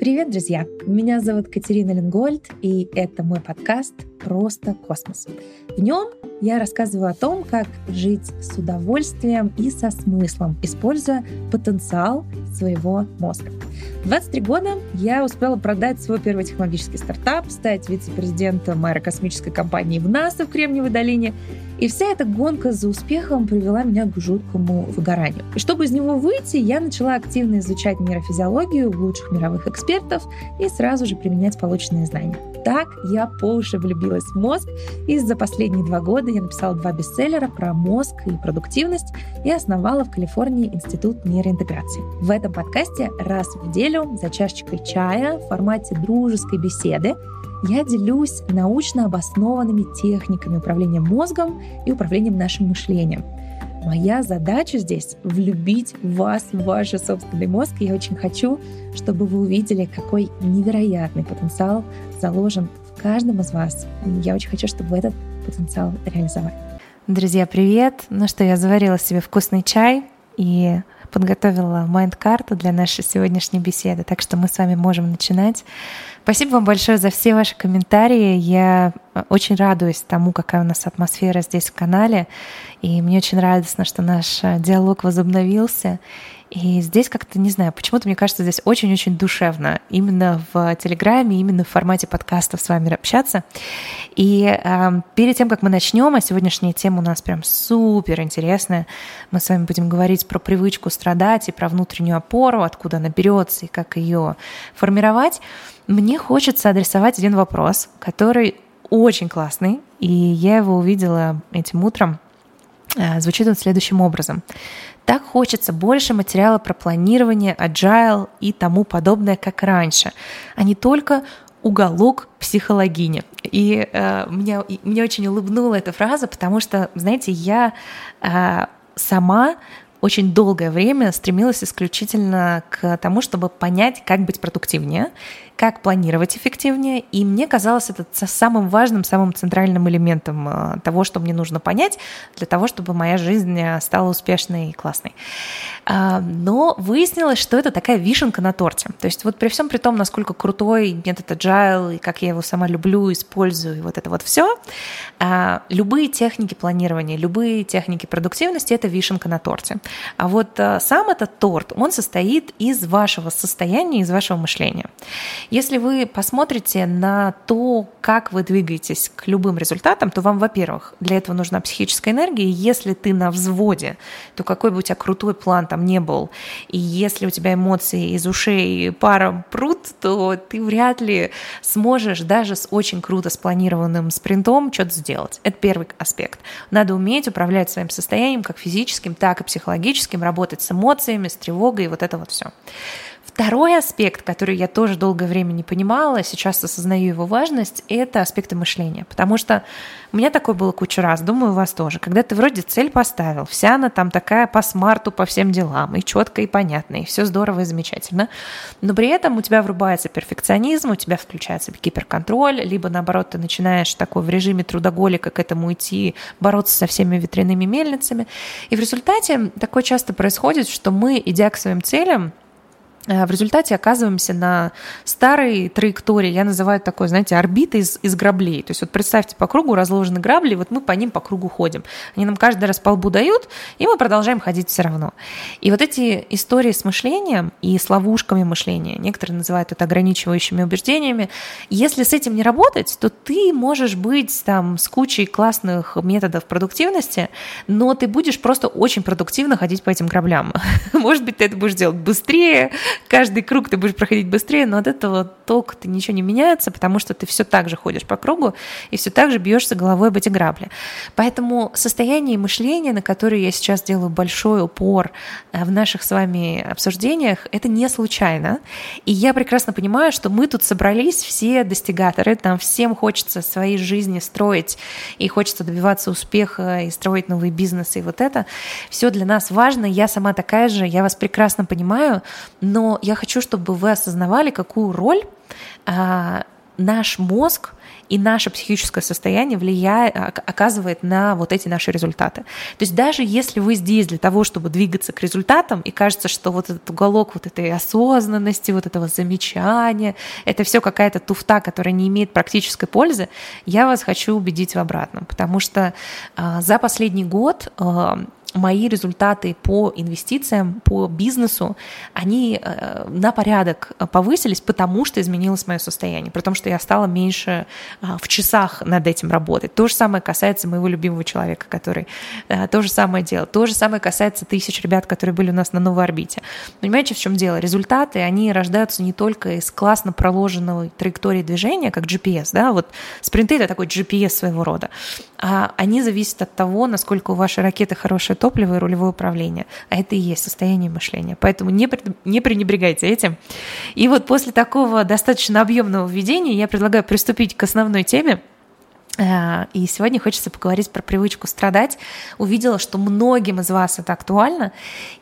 Привет, друзья! Меня зовут Катерина Ленгольд, и это мой подкаст «Просто космос». В нем я рассказываю о том, как жить с удовольствием и со смыслом, используя потенциал своего мозга. 23 года я успела продать свой первый технологический стартап, стать вице-президентом аэрокосмической компании в НАСА в Кремниевой долине. И вся эта гонка за успехом привела меня к жуткому выгоранию. И чтобы из него выйти, я начала активно изучать нейрофизиологию лучших мировых экспертов и сразу же применять полученные знания. Так я по уши влюбилась в мозг, и за последние два года я написала два бестселлера про мозг и продуктивность и основала в Калифорнии Институт нейроинтеграции. В этом подкасте раз в неделю за чашечкой чая в формате дружеской беседы я делюсь научно обоснованными техниками управления мозгом и управлением нашим мышлением. Моя задача здесь — влюбить вас в ваш собственный мозг. И я очень хочу, чтобы вы увидели, какой невероятный потенциал заложен в каждом из вас. И я очень хочу, чтобы вы этот потенциал реализовали. Друзья, привет! Ну что, я заварила себе вкусный чай и подготовила майнд-карту для нашей сегодняшней беседы, так что мы с вами можем начинать. Спасибо вам большое за все ваши комментарии. Я очень радуюсь тому, какая у нас атмосфера здесь в канале. И мне очень радостно, что наш диалог возобновился. И здесь как-то, не знаю, почему-то мне кажется, здесь очень-очень душевно именно в Телеграме, именно в формате подкастов с вами общаться. И э, перед тем, как мы начнем, а сегодняшняя тема у нас прям супер интересная, мы с вами будем говорить про привычку страдать и про внутреннюю опору, откуда она берется и как ее формировать. Мне хочется адресовать один вопрос, который очень классный, и я его увидела этим утром. Э, звучит он следующим образом. Так хочется больше материала про планирование, agile и тому подобное, как раньше, а не только уголок психологини. И э, мне, мне очень улыбнула эта фраза, потому что, знаете, я э, сама очень долгое время стремилась исключительно к тому, чтобы понять, как быть продуктивнее, как планировать эффективнее. И мне казалось это самым важным, самым центральным элементом э, того, что мне нужно понять для того, чтобы моя жизнь э, стала успешной и классной. А, но выяснилось, что это такая вишенка на торте. То есть вот при всем при том, насколько крутой метод agile, и как я его сама люблю, использую, и вот это вот все, а, любые техники планирования, любые техники продуктивности — это вишенка на торте. А вот э, сам этот торт, он состоит из вашего состояния, из вашего мышления. Если вы посмотрите на то, как вы двигаетесь к любым результатам, то вам, во-первых, для этого нужна психическая энергия. Если ты на взводе, то какой бы у тебя крутой план там не был, и если у тебя эмоции из ушей паром прут, то ты вряд ли сможешь даже с очень круто спланированным спринтом что-то сделать. Это первый аспект. Надо уметь управлять своим состоянием, как физическим, так и психологическим, работать с эмоциями, с тревогой и вот это вот все. Второй аспект, который я тоже долгое время не понимала, сейчас осознаю его важность, это аспекты мышления. Потому что у меня такое было кучу раз, думаю, у вас тоже. Когда ты вроде цель поставил, вся она там такая по смарту, по всем делам, и четко, и понятно, и все здорово и замечательно. Но при этом у тебя врубается перфекционизм, у тебя включается гиперконтроль, либо наоборот ты начинаешь такой в режиме трудоголика к этому идти, бороться со всеми ветряными мельницами. И в результате такое часто происходит, что мы, идя к своим целям, в результате оказываемся на старой траектории, я называю такой, знаете, орбиты из, из граблей. То есть вот представьте, по кругу разложены грабли, вот мы по ним по кругу ходим. Они нам каждый раз по лбу дают, и мы продолжаем ходить все равно. И вот эти истории с мышлением и с ловушками мышления, некоторые называют это ограничивающими убеждениями, если с этим не работать, то ты можешь быть там с кучей классных методов продуктивности, но ты будешь просто очень продуктивно ходить по этим граблям. Может быть, ты это будешь делать быстрее, каждый круг ты будешь проходить быстрее, но от этого толк-то ничего не меняется, потому что ты все так же ходишь по кругу и все так же бьешься головой об эти грабли. Поэтому состояние мышления, на которое я сейчас делаю большой упор э, в наших с вами обсуждениях, это не случайно. И я прекрасно понимаю, что мы тут собрались все достигаторы, там всем хочется своей жизни строить, и хочется добиваться успеха, и строить новые бизнесы, и вот это. Все для нас важно, я сама такая же, я вас прекрасно понимаю, но я хочу, чтобы вы осознавали, какую роль а, наш мозг и наше психическое состояние влияет, оказывает на вот эти наши результаты. То есть даже если вы здесь для того, чтобы двигаться к результатам, и кажется, что вот этот уголок вот этой осознанности, вот этого замечания, это все какая-то туфта, которая не имеет практической пользы, я вас хочу убедить в обратном, потому что э, за последний год мои результаты по инвестициям, по бизнесу, они э, на порядок повысились, потому что изменилось мое состояние, потому что я стала меньше а, в часах над этим работать. То же самое касается моего любимого человека, который э, то же самое делает. То же самое касается тысяч ребят, которые были у нас на новой орбите. Понимаете, в чем дело? Результаты, они рождаются не только из классно проложенной траектории движения, как GPS, да, вот спринты — это такой GPS своего рода, а они зависят от того, насколько у вашей ракеты хорошая топливо и рулевое управление. А это и есть состояние мышления. Поэтому не, не пренебрегайте этим. И вот после такого достаточно объемного введения я предлагаю приступить к основной теме. Э, и сегодня хочется поговорить про привычку страдать. Увидела, что многим из вас это актуально.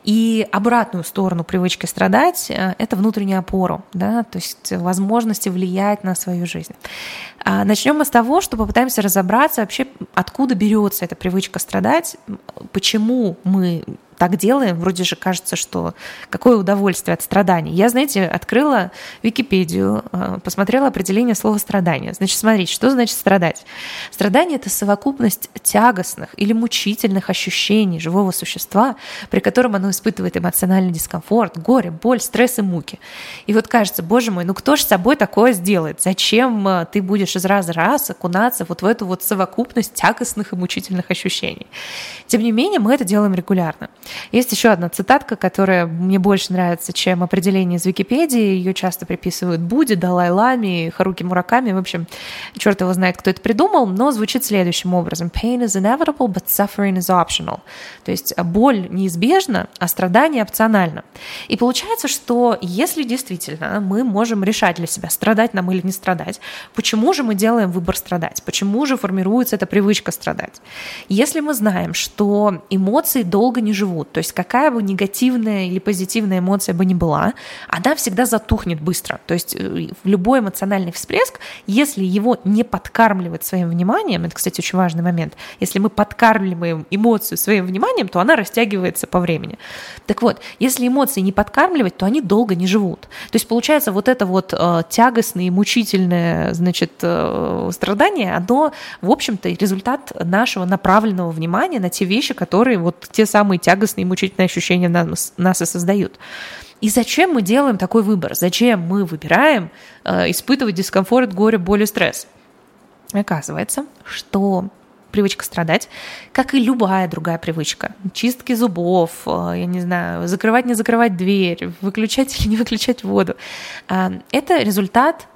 И обратную сторону привычки страдать э, — это внутреннюю опору, да, то есть возможности влиять на свою жизнь. А, Начнем мы с того, что попытаемся разобраться вообще, откуда берется эта привычка страдать, почему мы так делаем, вроде же кажется, что какое удовольствие от страданий. Я, знаете, открыла Википедию, э, посмотрела определение слова страдания. Значит, смотрите, что значит страдать? Страдание — это совокупность тягостных или мучительных ощущений живого существа, при котором оно испытывает эмоциональный дискомфорт, горе, боль, стресс и муки. И вот кажется, боже мой, ну кто же с собой такое сделает? Зачем э, ты будешь из раза в раз окунаться вот в эту вот совокупность тягостных и мучительных ощущений? Тем не менее, мы это делаем регулярно. Есть еще одна цитатка, которая мне больше нравится, чем определение из Википедии. Ее часто приписывают Будде, Далай-Ламе, Харуки Мураками. В общем, черт его знает, кто это придумал, но звучит следующим образом. Pain is inevitable, but suffering is optional. То есть боль неизбежна, а страдание опционально. И получается, что если действительно мы можем решать для себя, страдать нам или не страдать, почему же мы делаем выбор страдать? Почему же формируется эта привычка страдать? Если мы знаем, что эмоции долго не живут, живут. То есть какая бы негативная или позитивная эмоция бы ни была, она всегда затухнет быстро. То есть э, любой эмоциональный всплеск, если его не подкармливать своим вниманием, это, кстати, очень важный момент, если мы подкармливаем эмоцию своим вниманием, то она растягивается по времени. Так вот, если эмоции не подкармливать, то они долго не живут. То есть получается вот это вот э, тягостное и мучительное, значит, э, страдание, оно, в общем-то, результат нашего направленного внимания на те вещи, которые вот те самые тягостные тягостные и мучительные ощущения нас, нас и создают. И зачем мы делаем такой выбор? Зачем мы выбираем э, испытывать дискомфорт, горе, боль и стресс? Оказывается, что привычка страдать, как и любая другая привычка. Чистки зубов, э, я не знаю, закрывать, не закрывать дверь, выключать или не выключать воду. Э, это результат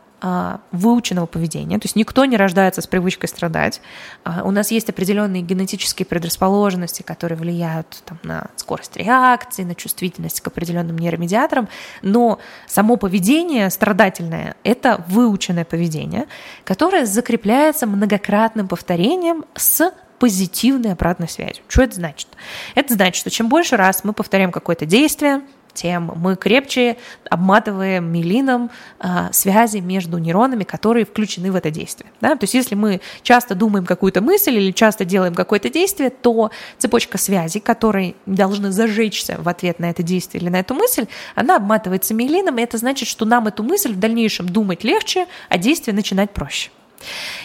выученного поведения, то есть никто не рождается с привычкой страдать. А, у нас есть определенные генетические предрасположенности, которые влияют там, на скорость реакции, на чувствительность к определенным нейромедиаторам, но само поведение страдательное — это выученное поведение, которое закрепляется многократным повторением с позитивной обратной связью. Что это значит? Это значит, что чем больше раз мы повторяем какое-то действие, тем мы крепче обматываем милином а, связи между нейронами, которые включены в это действие. Да? То есть если мы часто думаем какую-то мысль или часто делаем какое-то действие, то цепочка связей, которые должны зажечься в ответ на это действие или на эту мысль, она обматывается милином, и это значит, что нам эту мысль в дальнейшем думать легче, а действие начинать проще.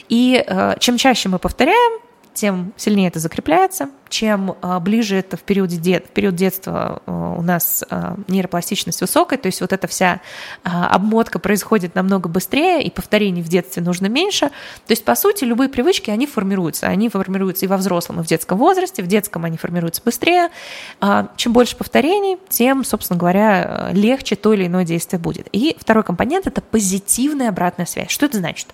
И э, чем чаще мы повторяем, тем сильнее это закрепляется. Чем а, ближе это в, периоде дет, в период детства а, у нас а, нейропластичность высокая, то есть вот эта вся обмотка происходит намного быстрее, и повторений в детстве нужно меньше. То есть, по сути, любые привычки, они формируются. Они формируются и во взрослом, и в детском возрасте. В детском они формируются быстрее. Чем больше повторений, тем, собственно говоря, легче то или иное действие будет. И второй компонент — это позитивная обратная связь. Что это значит?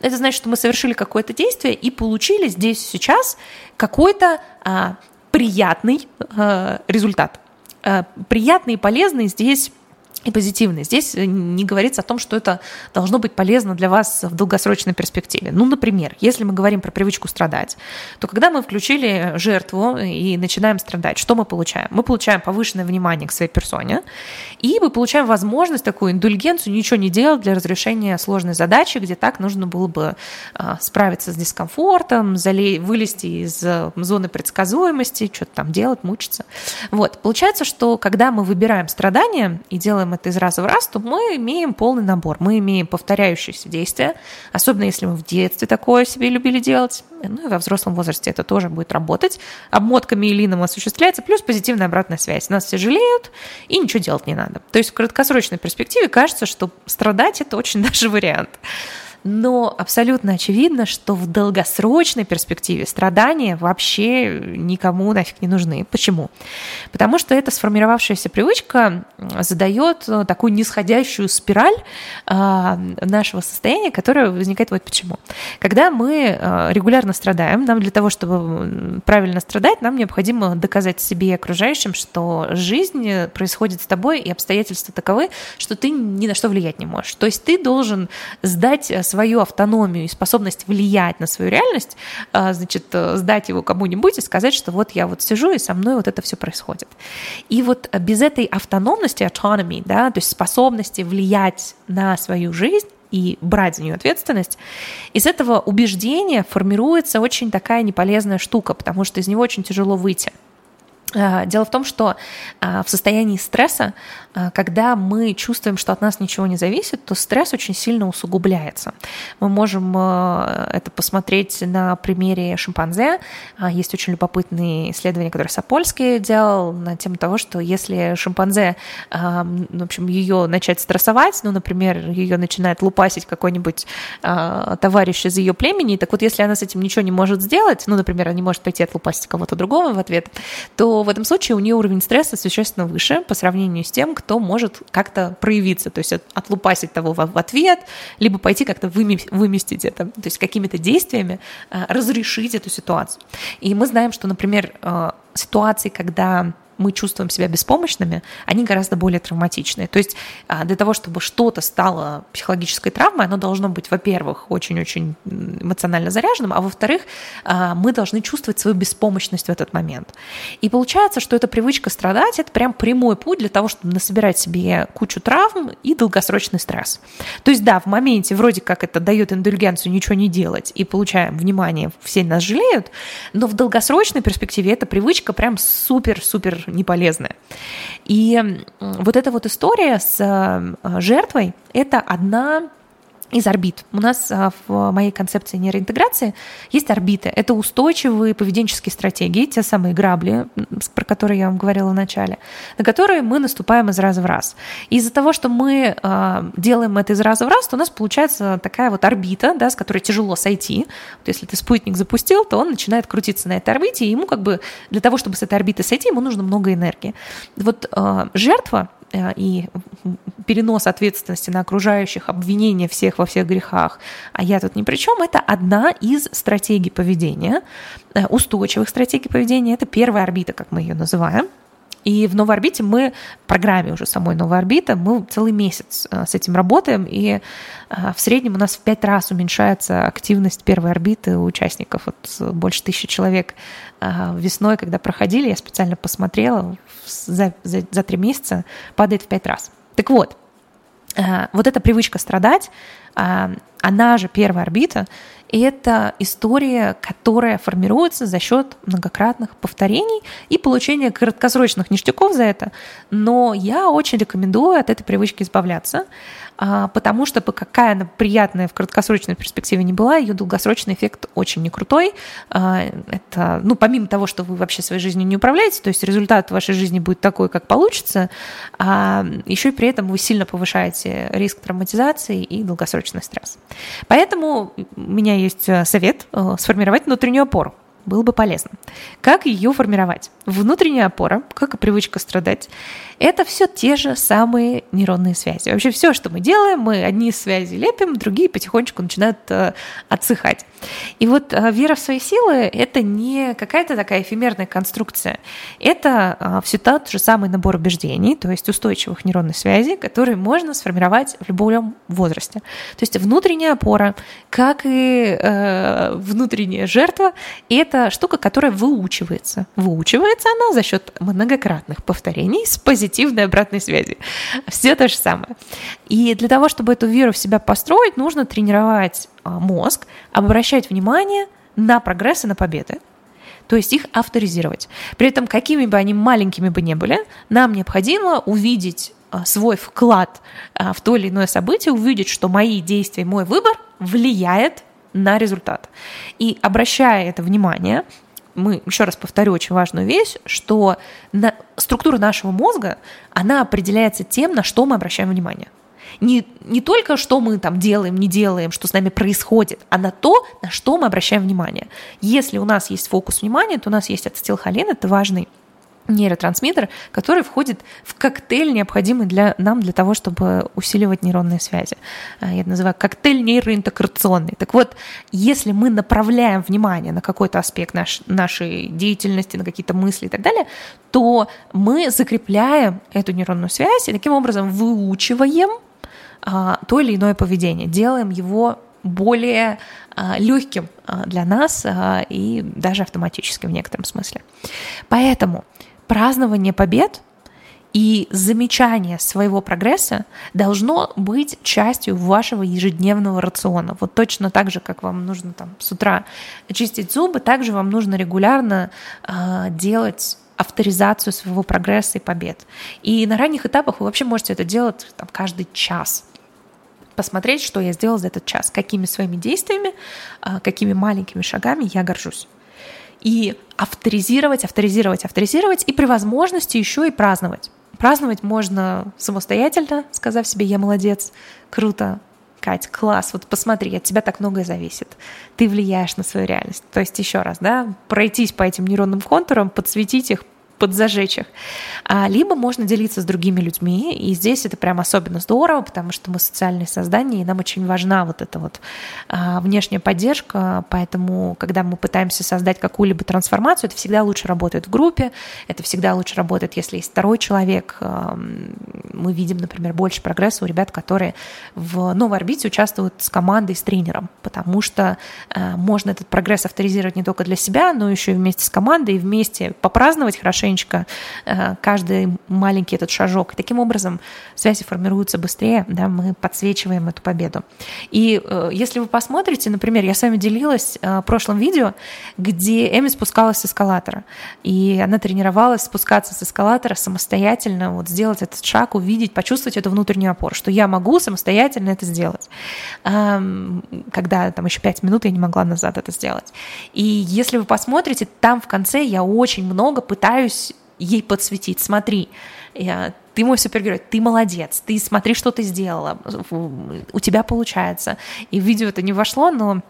Это значит, что мы совершили какое-то действие и получили здесь сейчас сейчас какой-то а, приятный а, результат. А, приятный и полезный здесь и позитивный. Здесь э, не говорится о том, что это должно быть полезно для вас в долгосрочной перспективе. Ну, например, если мы говорим про привычку страдать, то когда мы включили жертву и начинаем страдать, что мы получаем? Мы получаем повышенное внимание к своей персоне, и мы получаем возможность, такую индульгенцию, ничего не делать для разрешения сложной задачи, где так нужно было бы а, справиться с дискомфортом, вылезти из э, зоны предсказуемости, что-то там делать, мучиться. Вот. Получается, что когда мы выбираем страдания и делаем это из раза в раз, то мы имеем полный набор. Мы имеем повторяющиеся действия, особенно если мы в детстве такое себе любили делать, ну и во взрослом возрасте это тоже будет работать. Обмотка миелином осуществляется, плюс позитивная обратная связь. Нас все жалеют, и ничего делать не надо. То есть в краткосрочной перспективе кажется, что страдать – это очень даже вариант но абсолютно очевидно, что в долгосрочной перспективе страдания вообще никому нафиг не нужны. Почему? Потому что эта сформировавшаяся привычка задает э, такую нисходящую спираль а, нашего состояния, которая возникает вот почему. Когда мы э, регулярно страдаем, нам для того, чтобы правильно страдать, нам необходимо доказать себе и окружающим, что жизнь происходит с тобой, и обстоятельства таковы, что ты ни на что влиять не можешь. То есть ты должен сдать свою свою автономию и способность влиять на свою реальность, а, значит, э, сдать его кому-нибудь и сказать, что вот я вот сижу, и со мной вот это все происходит. И вот без этой автономности, autonomy, да, то есть способности влиять на свою жизнь, и брать за нее ответственность, из этого убеждения формируется очень такая неполезная штука, потому что из него очень тяжело выйти. А, дело в том, что а, в состоянии стресса а, когда мы чувствуем, что от нас ничего не зависит, то стресс очень сильно усугубляется. Мы можем э, это посмотреть на примере шимпанзе. Есть очень любопытные исследования, которые Сапольский делал на тему того, что если шимпанзе, в общем, ее начать стрессовать, ну, например, ее начинает лупасить какой-нибудь товарищ из ее племени, так вот, если она с этим ничего не может сделать, ну, например, она не может пойти отлупасить кого-то другого в ответ, то в этом случае у нее уровень стресса существенно выше по сравнению с тем, кто может как-то проявиться, то есть отлупасить того в ответ, либо пойти как-то выместить это, то есть какими-то действиями э, разрешить эту ситуацию. И мы знаем, что, например, э, ситуации, когда мы чувствуем себя беспомощными, они гораздо более травматичные. То есть а, для того, чтобы что-то стало психологической травмой, оно должно быть, во-первых, очень-очень эмоционально заряженным, а во-вторых, а, мы должны чувствовать свою беспомощность в этот момент. И получается, что эта привычка страдать – это прям прямой путь для того, чтобы насобирать себе кучу травм и долгосрочный стресс. То есть да, в моменте вроде как это дает индульгенцию ничего не делать и получаем внимание, все нас жалеют, но в долгосрочной перспективе эта привычка прям супер-супер не полезное. И вот эта вот история с э, жертвой – это одна из орбит. У нас а, в моей концепции нейроинтеграции есть орбиты. Это устойчивые поведенческие стратегии, те самые грабли, про которые я вам говорила в начале, на которые мы наступаем из раза в раз. из-за того, что мы а, делаем это из раза в раз, то у нас получается такая вот орбита, да, с которой тяжело сойти. Вот если ты спутник запустил, то он начинает крутиться на этой орбите, и ему как бы для того, чтобы с этой орбиты сойти, ему нужно много энергии. Вот а, жертва Э, и перенос ответственности на окружающих, обвинение всех во всех грехах, а я тут ни при чем, это одна из стратегий поведения, э, устойчивых стратегий поведения. Это первая орбита, как мы ее называем. И в новой орбите мы, в программе уже самой новой орбиты, мы целый месяц э, с этим работаем, и в среднем у нас в пять раз уменьшается активность первой орбиты у участников. Вот больше тысячи человек весной, когда проходили, я специально посмотрела, за, за, за три месяца падает в пять раз. Так вот, э, вот эта привычка страдать, э, она же первая орбита, и это история, которая формируется за счет многократных повторений и получения краткосрочных ништяков за это. Но я очень рекомендую от этой привычки избавляться. А, потому что какая она приятная в краткосрочной перспективе не была, ее долгосрочный эффект очень не крутой. А, это, ну, помимо того, что вы вообще своей жизнью не управляете, то есть результат вашей жизни будет такой, как получится, а, еще и при этом вы сильно повышаете риск травматизации и долгосрочный стресс. Поэтому у меня есть э, совет э, сформировать внутреннюю опору. Было бы полезно. Как ее формировать? Внутренняя опора, как и привычка страдать, это все те же самые нейронные связи. Вообще все, что мы делаем, мы одни связи лепим, другие потихонечку начинают э, отсыхать. И вот э, вера в свои силы – это не какая-то такая эфемерная конструкция. Это э, все тот же самый набор убеждений, то есть устойчивых нейронных связей, которые можно сформировать в любом возрасте. То есть внутренняя опора, как и э, внутренняя жертва, это штука, которая выучивается. Выучивается она за счет многократных повторений с позитивной обратной связи. Все то же самое. И для того, чтобы эту веру в себя построить, нужно тренировать а, мозг, обращать внимание на прогресс и на победы. То есть их авторизировать. При этом, какими бы они маленькими бы ни были, нам необходимо увидеть а, свой вклад а, в то или иное событие, увидеть, что мои действия, мой выбор влияет на результат. И обращая это внимание, мы, еще раз повторю очень важную вещь, что на, структура нашего мозга, она определяется тем, на что мы обращаем внимание. Не, не только, что мы там делаем, не делаем, что с нами происходит, а на то, на что мы обращаем внимание. Если у нас есть фокус внимания, то у нас есть ацетилхолин, это важный нейротрансмиттер, который входит в коктейль, необходимый для нам для того, чтобы усиливать нейронные связи. А, я это называю коктейль нейроинтеграционный. Так вот, если мы направляем внимание на какой-то аспект наш, нашей деятельности, на какие-то мысли и так далее, то мы закрепляем эту нейронную связь и таким образом выучиваем а, то или иное поведение, делаем его более а, легким а, для нас а, и даже автоматическим в некотором смысле. Поэтому празднование побед и замечание своего прогресса должно быть частью вашего ежедневного рациона. Вот точно так же, как вам нужно там с утра чистить зубы, также вам нужно регулярно э, делать авторизацию своего прогресса и побед. И на ранних этапах вы вообще можете это делать там, каждый час. Посмотреть, что я сделал за этот час, какими своими действиями, а, какими маленькими шагами я горжусь и авторизировать, авторизировать, авторизировать, и при возможности еще и праздновать. Праздновать можно самостоятельно, сказав себе «я молодец», «круто», Кать, класс, вот посмотри, от тебя так многое зависит. Ты влияешь на свою реальность. То есть еще раз, да, пройтись по этим нейронным контурам, подсветить их, подзажечь их. А, либо можно делиться с другими людьми, и здесь это прям особенно здорово, потому что мы социальные создания, и нам очень важна вот эта вот а, внешняя поддержка, поэтому, когда мы пытаемся создать какую-либо трансформацию, это всегда лучше работает в группе, это всегда лучше работает, если есть второй человек. А, мы видим, например, больше прогресса у ребят, которые в новой орбите участвуют с командой, с тренером, потому что можно этот прогресс авторизировать не только для себя, но еще и вместе с командой, и вместе попраздновать хорошо хорошенечко э, каждый маленький этот шажок. И таким образом связи формируются быстрее, да, мы подсвечиваем эту победу. И э, если вы посмотрите, например, я с вами делилась э, в прошлом видео, где Эми спускалась с эскалатора, и она тренировалась спускаться с эскалатора самостоятельно, вот сделать этот шаг, увидеть, почувствовать эту внутреннюю опору, что я могу самостоятельно это сделать. Когда там еще пять минут я не могла назад это сделать. И если вы посмотрите, там в конце я очень много пытаюсь ей подсветить. Смотри, я, ты мой супергерой, ты молодец, ты смотри, что ты сделала, у тебя получается. И в видео это не вошло, но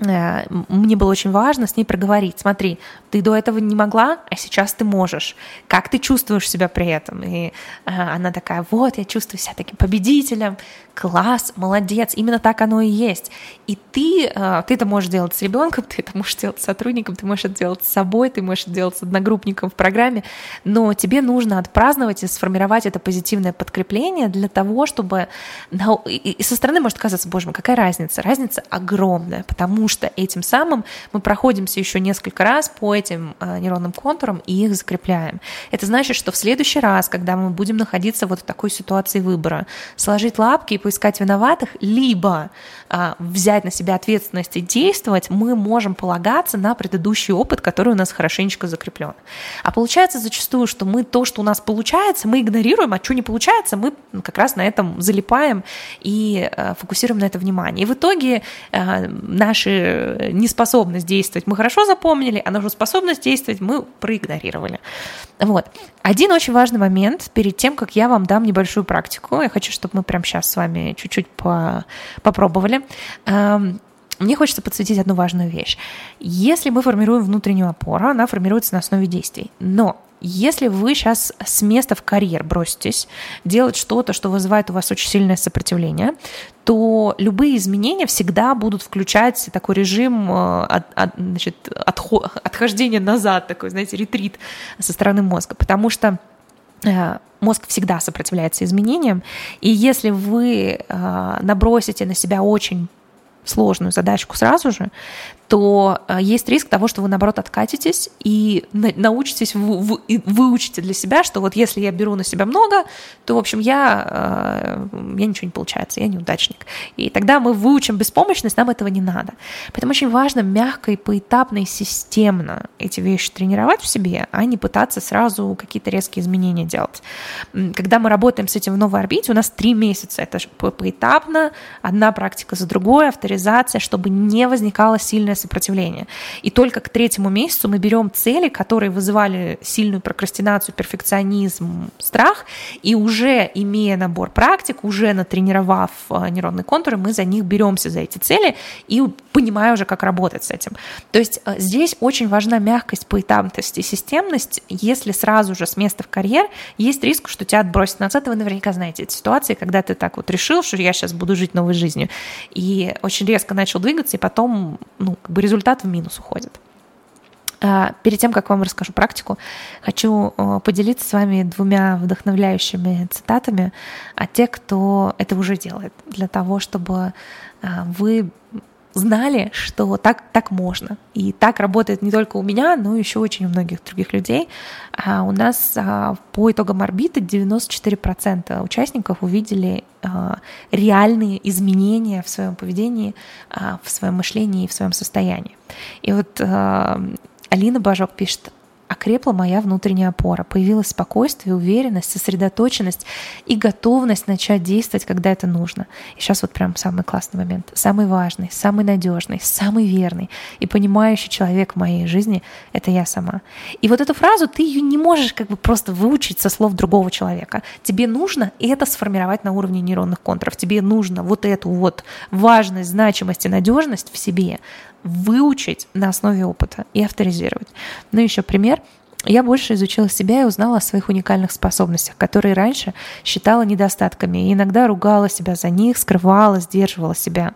мне было очень важно с ней проговорить. Смотри, ты до этого не могла, а сейчас ты можешь. Как ты чувствуешь себя при этом? И а, она такая, вот, я чувствую себя таким победителем, класс, молодец, именно так оно и есть. И ты, а, ты это можешь делать с ребенком, ты это можешь делать с сотрудником, ты можешь это делать с собой, ты можешь это делать с одногруппником в программе, но тебе нужно отпраздновать и сформировать это позитивное подкрепление для того, чтобы... И со стороны может казаться, боже мой, какая разница? Разница огромная, потому что этим самым мы проходимся еще несколько раз по этим э, нейронным контурам и их закрепляем. Это значит, что в следующий раз, когда мы будем находиться вот в такой ситуации выбора, сложить лапки и поискать виноватых, либо а, взять на себя ответственность и действовать, мы можем полагаться на предыдущий опыт, который у нас хорошенечко закреплен. А получается зачастую, что мы то, что у нас получается, мы игнорируем, а что не получается, мы как раз на этом залипаем и а, фокусируем на это внимание. И в итоге а, наша неспособность действовать мы хорошо запомнили, а нашу способность действовать мы проигнорировали. Вот. Один очень важный момент перед тем, как я вам дам небольшую практику. Я хочу, чтобы мы прямо сейчас с вами чуть-чуть по попробовали. Мне хочется подсветить одну важную вещь. Если мы формируем внутреннюю опору, она формируется на основе действий. Но если вы сейчас с места в карьер броситесь делать что-то, что вызывает у вас очень сильное сопротивление, то любые изменения всегда будут включать такой режим э, от, от, значит, отход, отхождения назад, такой, знаете, ретрит со стороны мозга, потому что э, мозг всегда сопротивляется изменениям, и если вы э, набросите на себя очень сложную задачку сразу же, то э, есть риск того, что вы, наоборот, откатитесь и научитесь, выучите для себя, что вот если я беру на себя много, то, в общем, я, э, я ничего не получается, я неудачник. И тогда мы выучим беспомощность, нам этого не надо. Поэтому очень важно мягко и поэтапно и системно эти вещи тренировать в себе, а не пытаться сразу какие-то резкие изменения делать. Когда мы работаем с этим в новой орбите, у нас три месяца. Это поэтапно, одна практика за другой, авторизация, чтобы не возникало сильное сопротивление. И только к третьему месяцу мы берем цели, которые вызывали сильную прокрастинацию, перфекционизм, страх, и уже имея набор практик, уже натренировав э, нейронные контуры, мы за них беремся за эти цели и понимая уже, как работать с этим. То есть э, здесь очень важна мягкость, поэтапность и системность. Если сразу же с места в карьер, есть риск, что тебя отбросит назад, вы наверняка знаете эти ситуации, когда ты так вот решил, что я сейчас буду жить новой жизнью, и очень резко начал двигаться, и потом ну, как бы результат в минус уходит. А, перед тем, как вам расскажу практику, хочу э, поделиться с вами двумя вдохновляющими цитатами от тех, кто это уже делает, для того, чтобы а, вы знали, что так, так можно. И так работает не только у меня, но еще очень у многих других людей. А у нас а, по итогам орбиты 94% участников увидели а, реальные изменения в своем поведении, а, в своем мышлении и в своем состоянии. И вот а, Алина Бажок пишет, окрепла моя внутренняя опора, появилось спокойствие, уверенность, сосредоточенность и готовность начать действовать, когда это нужно. И сейчас вот прям самый классный момент, самый важный, самый надежный, самый верный и понимающий человек в моей жизни — это я сама. И вот эту фразу ты ее не можешь как бы просто выучить со слов другого человека. Тебе нужно это сформировать на уровне нейронных контуров. Тебе нужно вот эту вот важность, значимость и надежность в себе выучить на основе опыта и авторизировать. Ну, еще пример. Я больше изучила себя и узнала о своих уникальных способностях, которые раньше считала недостатками, и иногда ругала себя за них, скрывала, сдерживала себя.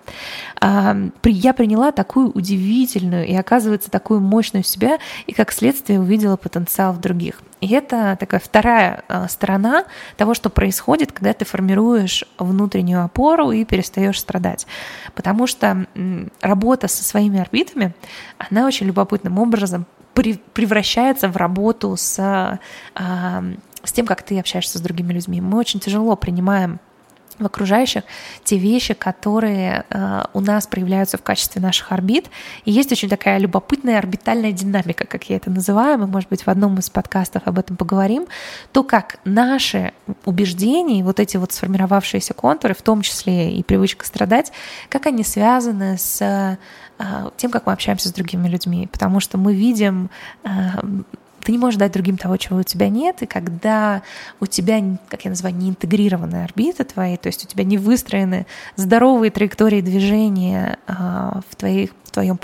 Я приняла такую удивительную и, оказывается, такую мощную себя, и как следствие увидела потенциал в других. И это такая вторая а, сторона того, что происходит, когда ты формируешь внутреннюю опору и перестаешь страдать. Потому что работа со своими орбитами, она очень любопытным образом превращается в работу с, а, с тем, как ты общаешься с другими людьми. Мы очень тяжело принимаем в окружающих те вещи, которые э, у нас проявляются в качестве наших орбит. И есть очень такая любопытная орбитальная динамика, как я это называю, мы, может быть, в одном из подкастов об этом поговорим, то, как наши убеждения, вот эти вот сформировавшиеся контуры, в том числе и привычка страдать, как они связаны с э, тем, как мы общаемся с другими людьми, потому что мы видим э, ты не можешь дать другим того, чего у тебя нет, и когда у тебя, как я называю, не интегрированные орбиты твои, то есть у тебя не выстроены здоровые траектории движения а, в, твоих, в твоем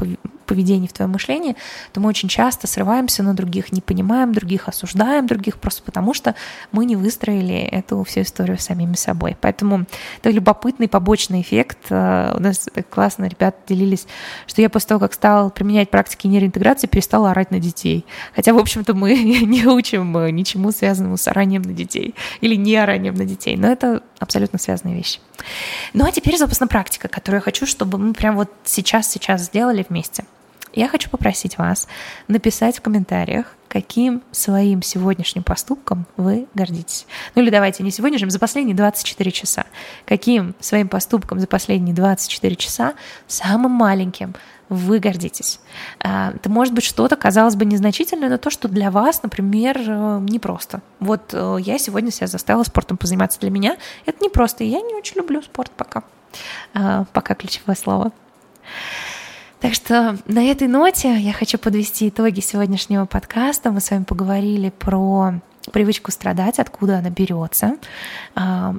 поведении, в твоем мышлении, то мы очень часто срываемся на других, не понимаем других, осуждаем других, просто потому что мы не выстроили эту всю историю самими собой. Поэтому это любопытный побочный эффект. Э, у нас классно ребята делились, что я после того, как стал применять практики нейроинтеграции, перестала орать на детей. Хотя, в общем-то, мы не учим э, ничему связанному с оранием на детей или не оранием на детей. Но это абсолютно связанные вещи. Ну а теперь, собственно, практика, которую я хочу, чтобы мы прям вот сейчас-сейчас сделали вместе – я хочу попросить вас написать в комментариях, каким своим сегодняшним поступком вы гордитесь. Ну или давайте не сегодняшним, за последние 24 часа. Каким своим поступком за последние 24 часа, самым маленьким, вы гордитесь. А, это может быть что-то, казалось бы, незначительное, но то, что для вас, например, э, непросто. Вот э, я сегодня себя заставила спортом позаниматься. Для меня это непросто, и я не очень люблю спорт пока. А, пока ключевое слово. Так что на этой ноте я хочу подвести итоги сегодняшнего подкаста. Мы с вами поговорили про привычку страдать, откуда она берется.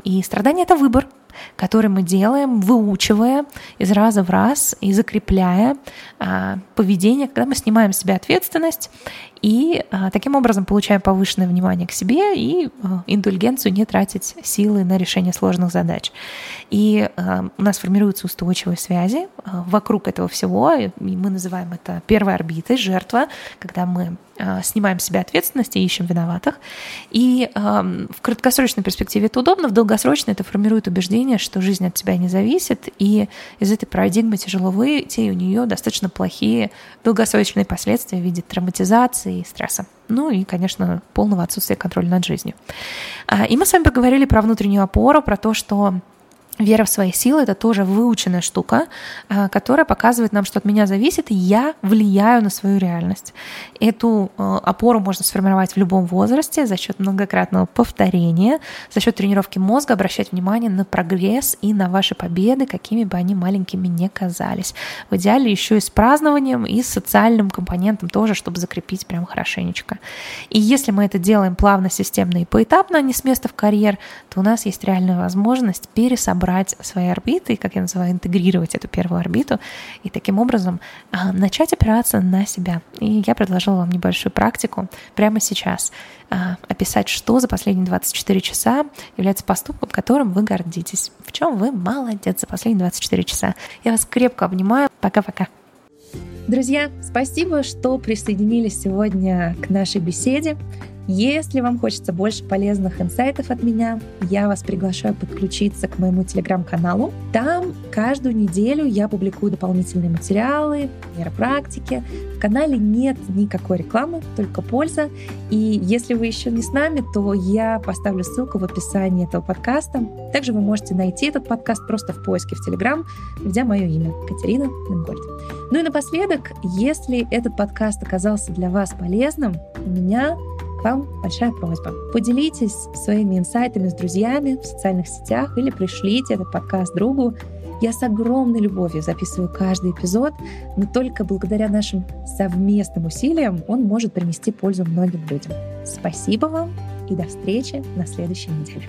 И страдание — это выбор. который мы делаем, выучивая из раза в раз и закрепляя а, поведение, когда мы снимаем с себя ответственность и а, таким образом получаем повышенное внимание к себе и а, индульгенцию не тратить силы на решение сложных задач. И а, у нас формируются устойчивые связи вокруг этого всего, и мы называем это первой орбитой, жертва, когда мы снимаем с себя ответственность и ищем виноватых. И в краткосрочной перспективе это удобно, в долгосрочной это формирует убеждение, что жизнь от тебя не зависит, и из этой парадигмы тяжело выйти, и у нее достаточно плохие долгосрочные последствия в виде травматизации и стресса. Ну и, конечно, полного отсутствия контроля над жизнью. А, и мы с вами поговорили про внутреннюю опору, про то, что Вера в свои силы — это тоже выученная штука, а, которая показывает нам, что от меня зависит, и я влияю на свою реальность. Эту а, опору можно сформировать в любом возрасте за счет многократного повторения, за счет тренировки мозга, обращать внимание на прогресс и на ваши победы, какими бы они маленькими не казались. В идеале еще и с празднованием, и с социальным компонентом тоже, чтобы закрепить прям хорошенечко. И если мы это делаем плавно, системно и поэтапно, а не с места в карьер, то у нас есть реальная возможность пересобрать брать свои орбиты, как я называю, интегрировать эту первую орбиту и таким образом а, начать опираться на себя. И я предложила вам небольшую практику прямо сейчас а, описать, что за последние 24 часа является поступком, которым вы гордитесь, в чем вы молодец за последние 24 часа. Я вас крепко обнимаю. Пока-пока. Друзья, спасибо, что присоединились сегодня к нашей беседе. Если вам хочется больше полезных инсайтов от меня, я вас приглашаю подключиться к моему телеграм-каналу. Там каждую неделю я публикую дополнительные материалы, нейропрактики. В канале нет никакой рекламы, только польза. И если вы еще не с нами, то я поставлю ссылку в описании этого подкаста. Также вы можете найти этот подкаст просто в поиске в Телеграм, где мое имя Катерина Ленгольд. Ну и напоследок, если этот подкаст оказался для вас полезным, у меня к вам большая просьба. Поделитесь своими инсайтами с друзьями в социальных сетях или пришлите этот подкаст другу. Я с огромной любовью записываю каждый эпизод, но только благодаря нашим совместным усилиям он может принести пользу многим людям. Спасибо вам и до встречи на следующей неделе.